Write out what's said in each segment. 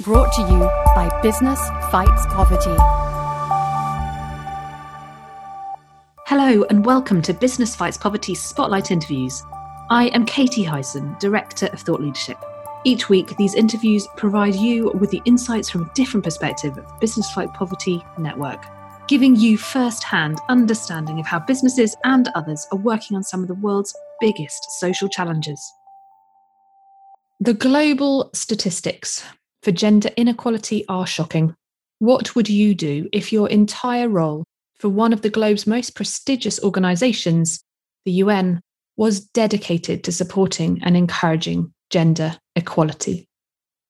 brought to you by Business Fights Poverty. Hello, and welcome to Business Fights Poverty Spotlight Interviews. I am Katie Hyson, Director of Thought Leadership. Each week, these interviews provide you with the insights from a different perspective of the Business Fight Poverty Network, giving you first hand understanding of how businesses and others are working on some of the world's biggest social challenges. The global statistics for gender inequality are shocking. What would you do if your entire role for one of the globe's most prestigious organisations, the UN, was dedicated to supporting and encouraging gender equality?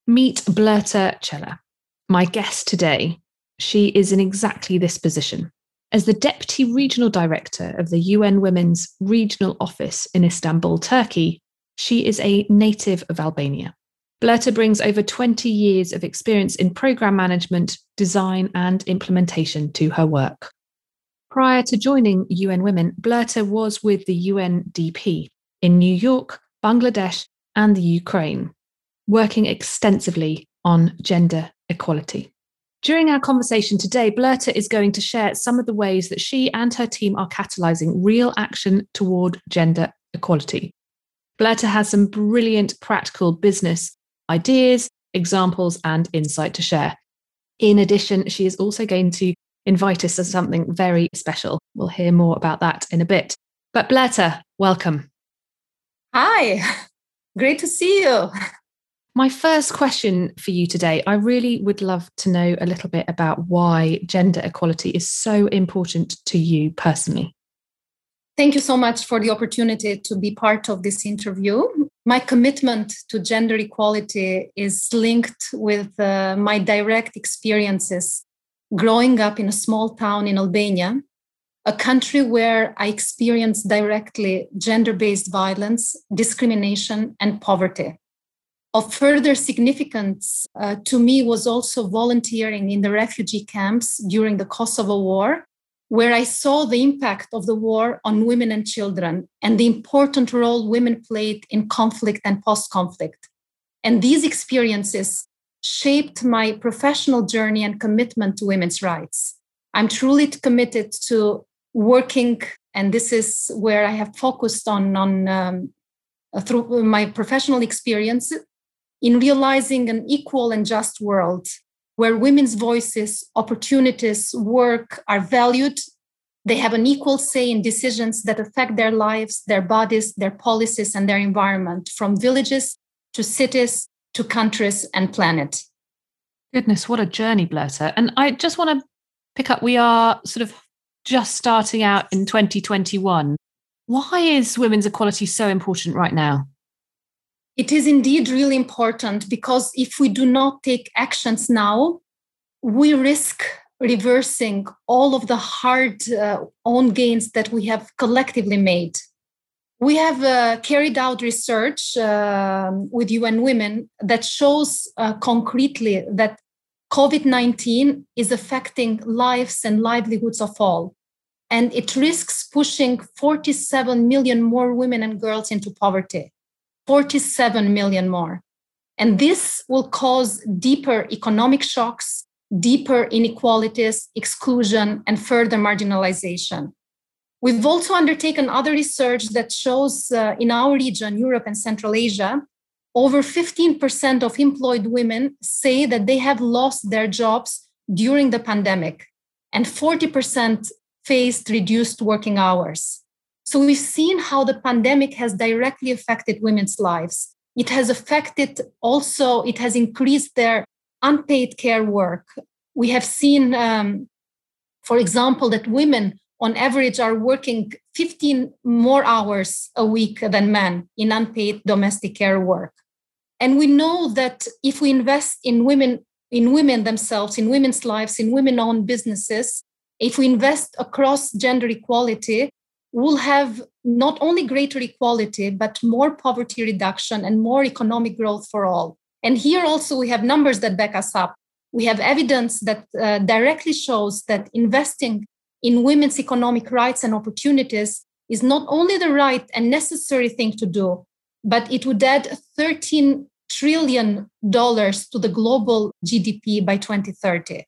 Meet Blerta Cela, my guest today. She is in exactly this position. As the Deputy Regional Director of the UN Women's Regional Office in Istanbul, Turkey, she is a native of Albania. Blerta brings over 20 years of experience in program management, design, and implementation to her work. Prior to joining UN Women, Blerta was with the UNDP in New York, Bangladesh, and the Ukraine, working extensively on gender equality. During our conversation today, Blerta is going to share some of the ways that she and her team are catalyzing real action toward gender equality. Blerta has some brilliant practical business ideas, examples, and insight to share. In addition, she is also going to invite us to something very special. We'll hear more about that in a bit. But Blerta, welcome. Hi, great to see you. My first question for you today I really would love to know a little bit about why gender equality is so important to you personally. Thank you so much for the opportunity to be part of this interview. My commitment to gender equality is linked with uh, my direct experiences growing up in a small town in Albania, a country where I experienced directly gender based violence, discrimination, and poverty. Of further significance uh, to me was also volunteering in the refugee camps during the Kosovo War where I saw the impact of the war on women and children and the important role women played in conflict and post conflict. And these experiences shaped my professional journey and commitment to women's rights. I'm truly committed to working, and this is where I have focused on, on um, through my professional experience in realizing an equal and just world where women's voices, opportunities, work are valued. They have an equal say in decisions that affect their lives, their bodies, their policies, and their environment, from villages to cities to countries and planet. Goodness, what a journey, Blerta. And I just want to pick up we are sort of just starting out in 2021. Why is women's equality so important right now? It is indeed really important because if we do not take actions now, we risk reversing all of the hard uh, own gains that we have collectively made. We have uh, carried out research uh, with UN Women that shows uh, concretely that COVID 19 is affecting lives and livelihoods of all. And it risks pushing 47 million more women and girls into poverty. 47 million more. And this will cause deeper economic shocks, deeper inequalities, exclusion, and further marginalization. We've also undertaken other research that shows uh, in our region, Europe and Central Asia, over 15% of employed women say that they have lost their jobs during the pandemic, and 40% faced reduced working hours. So we've seen how the pandemic has directly affected women's lives. It has affected also, it has increased their unpaid care work. We have seen, um, for example, that women on average are working 15 more hours a week than men in unpaid domestic care work. And we know that if we invest in women, in women themselves, in women's lives, in women owned businesses, if we invest across gender equality, will have not only greater equality, but more poverty reduction and more economic growth for all. And here also we have numbers that back us up. We have evidence that uh, directly shows that investing in women's economic rights and opportunities is not only the right and necessary thing to do, but it would add 13 trillion dollars to the global GDP by 2030.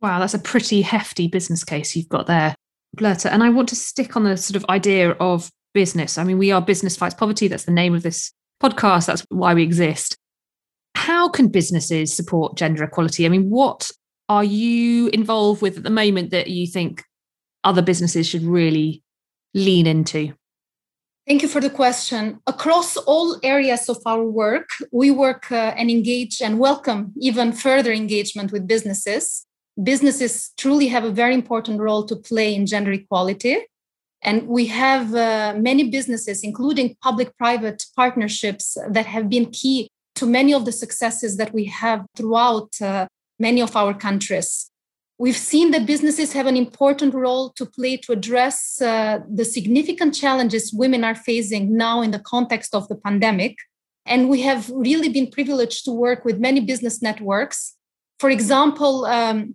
Wow, that's a pretty hefty business case you've got there, Berta. And I want to stick on the sort of idea of business. I mean, we are Business Fights Poverty. That's the name of this podcast. That's why we exist. How can businesses support gender equality? I mean, what are you involved with at the moment that you think other businesses should really lean into? Thank you for the question. Across all areas of our work, we work uh, and engage and welcome even further engagement with businesses. Businesses truly have a very important role to play in gender equality. And we have uh, many businesses, including public private partnerships, that have been key to many of the successes that we have throughout uh, many of our countries. We've seen that businesses have an important role to play to address uh, the significant challenges women are facing now in the context of the pandemic. And we have really been privileged to work with many business networks. For example, um,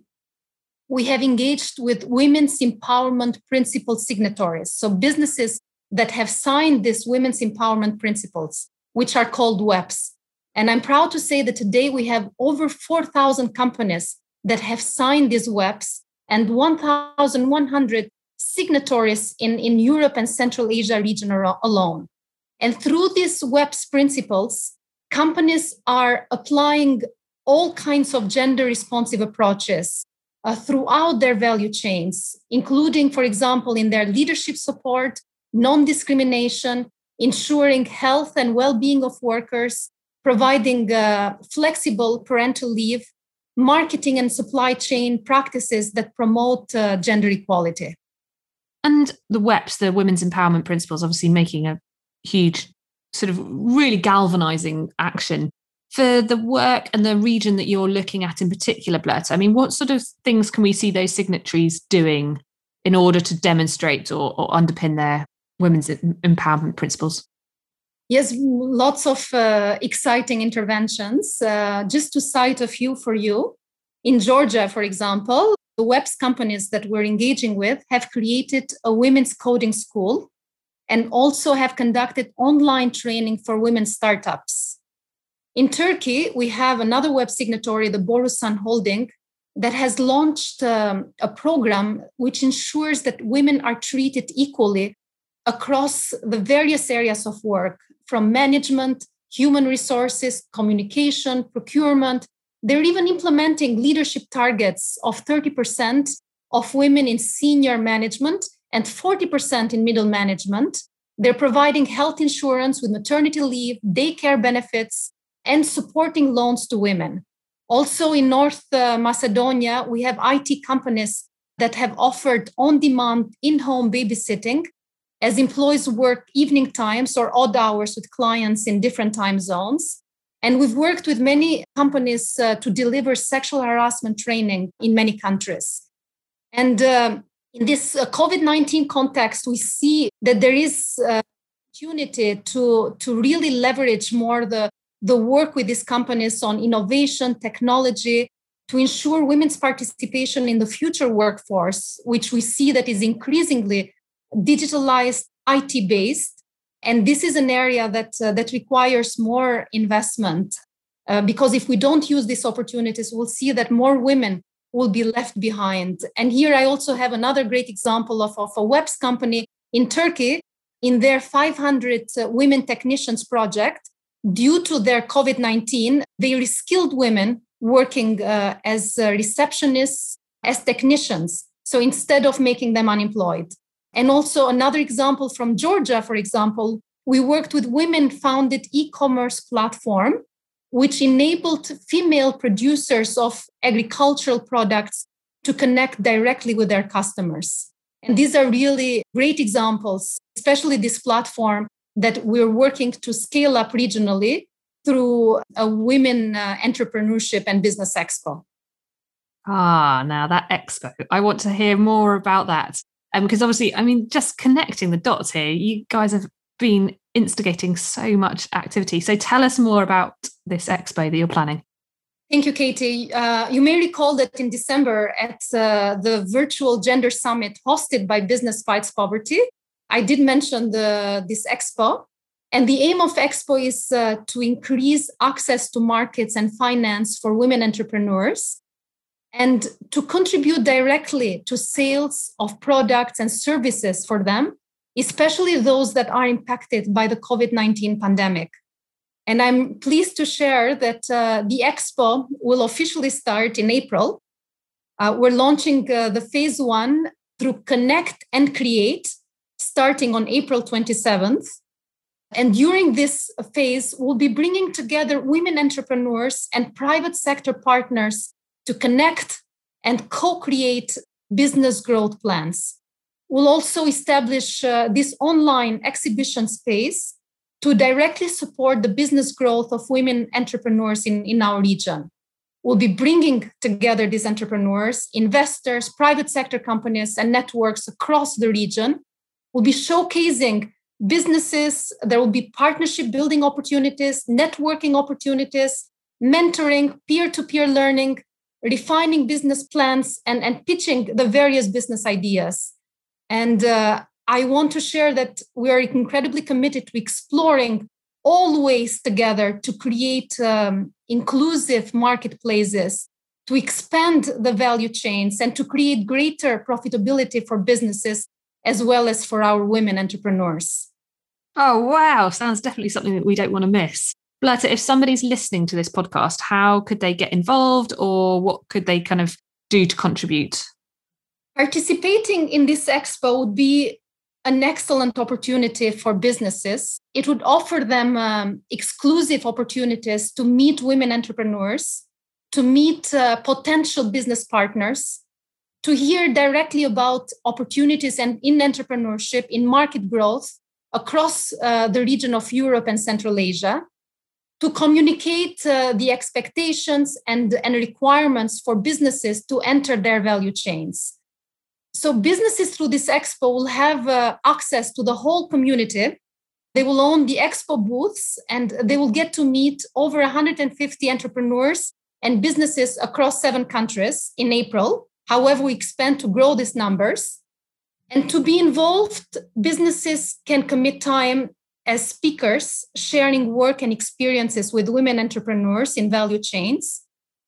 we have engaged with women's empowerment principle signatories. So, businesses that have signed these women's empowerment principles, which are called WEPs. And I'm proud to say that today we have over 4,000 companies that have signed these WEPs and 1,100 signatories in, in Europe and Central Asia region alone. And through these WEPs principles, companies are applying all kinds of gender responsive approaches uh, throughout their value chains, including, for example, in their leadership support, non discrimination, ensuring health and well being of workers, providing uh, flexible parental leave, marketing and supply chain practices that promote uh, gender equality. And the WEPs, the Women's Empowerment Principles, obviously making a huge sort of really galvanizing action for the work and the region that you're looking at in particular, Berta. I mean, what sort of things can we see those signatories doing in order to demonstrate or, or underpin their women's empowerment principles? Yes, lots of uh, exciting interventions. Uh, just to cite a few for you. In Georgia, for example, the WEPs companies that we're engaging with have created a women's coding school and also have conducted online training for women startups. In Turkey, we have another WEP signatory, the Borusan Holding, that has launched um, a program which ensures that women are treated equally across the various areas of work from management, human resources, communication, procurement. They're even implementing leadership targets of 30% of women in senior management and 40% in middle management. They're providing health insurance with maternity leave, daycare benefits, and supporting loans to women. Also, in North uh, Macedonia, we have IT companies that have offered on demand in home babysitting as employees work evening times or odd hours with clients in different time zones. And we've worked with many companies uh, to deliver sexual harassment training in many countries. And uh, in this uh, COVID 19 context, we see that there is uh, opportunity to, to really leverage more the, the work with these companies on innovation, technology, to ensure women's participation in the future workforce, which we see that is increasingly digitalized, IT based. And this is an area that, uh, that requires more investment uh, because if we don't use these opportunities, we'll see that more women will be left behind. And here I also have another great example of, of a WEPs company in Turkey. In their 500 uh, women technicians project, due to their COVID 19, they reskilled women working uh, as uh, receptionists, as technicians. So instead of making them unemployed. And also another example from Georgia, for example, we worked with women founded e-commerce platform which enabled female producers of agricultural products to connect directly with their customers. And these are really great examples, especially this platform that we're working to scale up regionally through a women uh, entrepreneurship and business expo. Ah, now that expo. I want to hear more about that. Um, because obviously, I mean, just connecting the dots here, you guys have been instigating so much activity. So tell us more about this expo that you're planning. Thank you, Katie. Uh, you may recall that in December at uh, the virtual gender summit hosted by Business Fights Poverty, I did mention the, this expo. And the aim of Expo is uh, to increase access to markets and finance for women entrepreneurs and to contribute directly to sales of products and services for them, especially those that are impacted by the COVID 19 pandemic. And I'm pleased to share that uh, the expo will officially start in April. Uh, we're launching uh, the phase one through Connect and Create, starting on April 27th. And during this phase, we'll be bringing together women entrepreneurs and private sector partners to connect and co create business growth plans. We'll also establish uh, this online exhibition space to directly support the business growth of women entrepreneurs in, in our region. We'll be bringing together these entrepreneurs, investors, private sector companies, and networks across the region. We'll be showcasing businesses. There will be partnership building opportunities, networking opportunities, mentoring, peer to peer learning, refining business plans, and, and pitching the various business ideas. And uh, I want to share that we are incredibly committed to exploring all ways together to create um, inclusive marketplaces, to expand the value chains, and to create greater profitability for businesses as well as for our women entrepreneurs. Oh, wow. Sounds definitely something that we don't want to miss. Berta, if somebody's listening to this podcast, how could they get involved or what could they kind of do to contribute? Participating in this expo would be an excellent opportunity for businesses. It would offer them um, exclusive opportunities to meet women entrepreneurs, to meet uh, potential business partners, to hear directly about opportunities and in entrepreneurship, in market growth across uh, the region of Europe and Central Asia, to communicate uh, the expectations and, and requirements for businesses to enter their value chains. So, businesses through this expo will have uh, access to the whole community. They will own the expo booths and they will get to meet over 150 entrepreneurs and businesses across seven countries in April. However, we expand to grow these numbers. And to be involved, businesses can commit time as speakers sharing work and experiences with women entrepreneurs in value chains.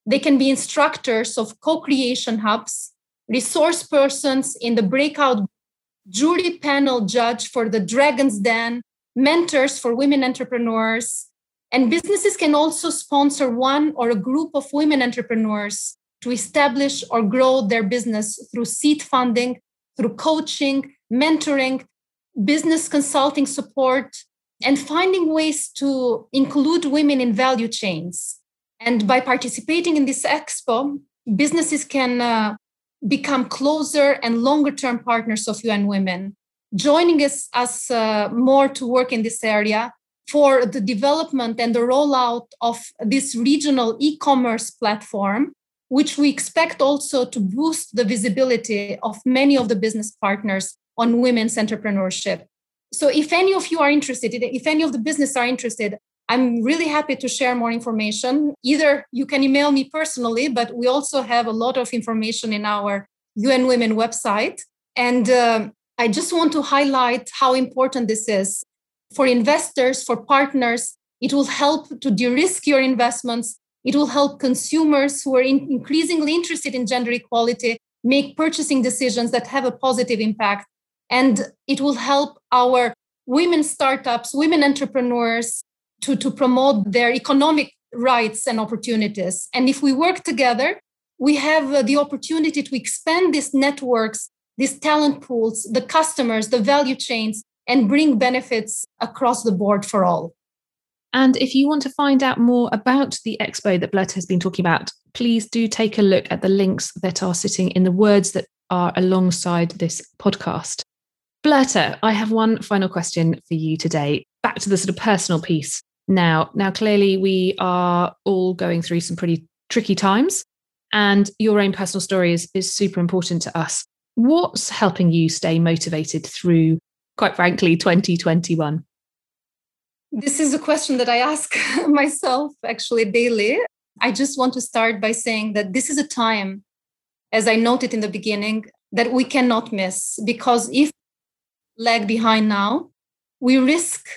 They can be instructors of co creation hubs, resource persons in the breakout, jury panel judge for the Dragon's Den, mentors for women entrepreneurs. And businesses can also sponsor one or a group of women entrepreneurs to establish or grow their business through seed funding, through coaching, mentoring, business consulting support, and finding ways to include women in value chains. And by participating in this expo, businesses can uh, become closer and longer term partners of UN Women, joining us, us uh, more to work in this area for the development and the rollout of this regional e commerce platform, which we expect also to boost the visibility of many of the business partners on women's entrepreneurship. So if any of you are interested if any of the business are interested i'm really happy to share more information. Either you can email me personally but we also have a lot of information in our un women website. And uh, i just want to highlight how important this is. For investors for partners it will help to de-risk your investments it will help consumers who are in increasingly interested in gender equality make purchasing decisions that have a positive impact and it will help our women startups, women entrepreneurs to, to promote their economic rights and opportunities. And if we work together, we have uh, the opportunity to expand these networks, these talent pools, the customers, the value chains, and bring benefits across the board for all. And if you want to find out more about the expo that Berta has been talking about, please do take a look at the links that are sitting in the words that are alongside this podcast. Berta, I have one final question for you today. Back to the sort of personal piece now. Now, clearly, we are all going through some pretty tricky times, and your own personal story is, is super important to us. What's helping you stay motivated through, quite frankly, 2021? This is a question that I ask myself actually daily. I just want to start by saying that this is a time, as I noted in the beginning, that we cannot miss because if lag behind now, we risk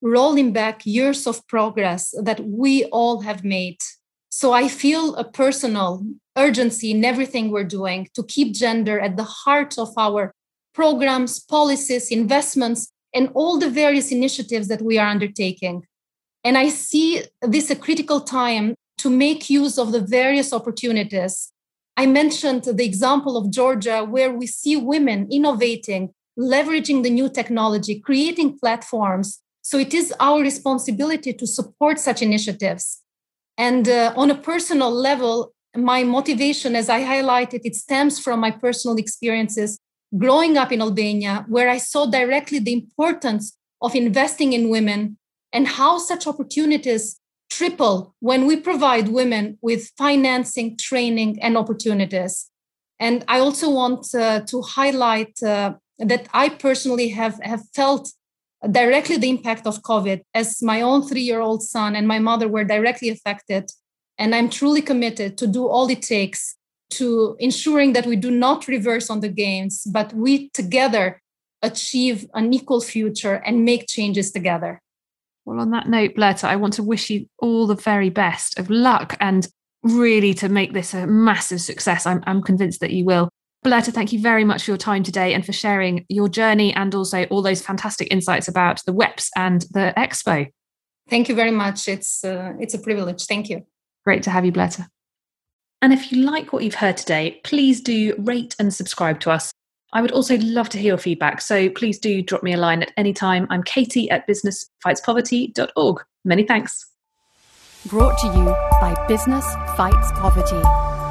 rolling back years of progress that we all have made. So I feel a personal urgency in everything we're doing to keep gender at the heart of our programs, policies, investments, and all the various initiatives that we are undertaking. And I see this a critical time to make use of the various opportunities. I mentioned the example of Georgia, where we see women innovating, leveraging the new technology, creating platforms. So it is our responsibility to support such initiatives. And uh, on a personal level, my motivation, as I highlighted, it stems from my personal experiences growing up in Albania, where I saw directly the importance of investing in women and how such opportunities triple when we provide women with financing, training, and opportunities. And I also want uh, to highlight uh, that I personally have, have felt directly the impact of COVID as my own three year old son and my mother were directly affected. And I'm truly committed to do all it takes to ensuring that we do not reverse on the gains, but we together achieve an equal future and make changes together. Well, on that note, Blerta, I want to wish you all the very best of luck and really to make this a massive success. I'm, I'm convinced that you will. Blerta, thank you very much for your time today and for sharing your journey and also all those fantastic insights about the WEPs and the Expo. Thank you very much. It's uh, it's a privilege. Thank you. Great to have you, Blerta. And if you like what you've heard today, please do rate and subscribe to us. I would also love to hear your feedback, so please do drop me a line at any time. I'm Katie at businessfightspoverty.org. Many thanks. Brought to you by Business Fights Poverty.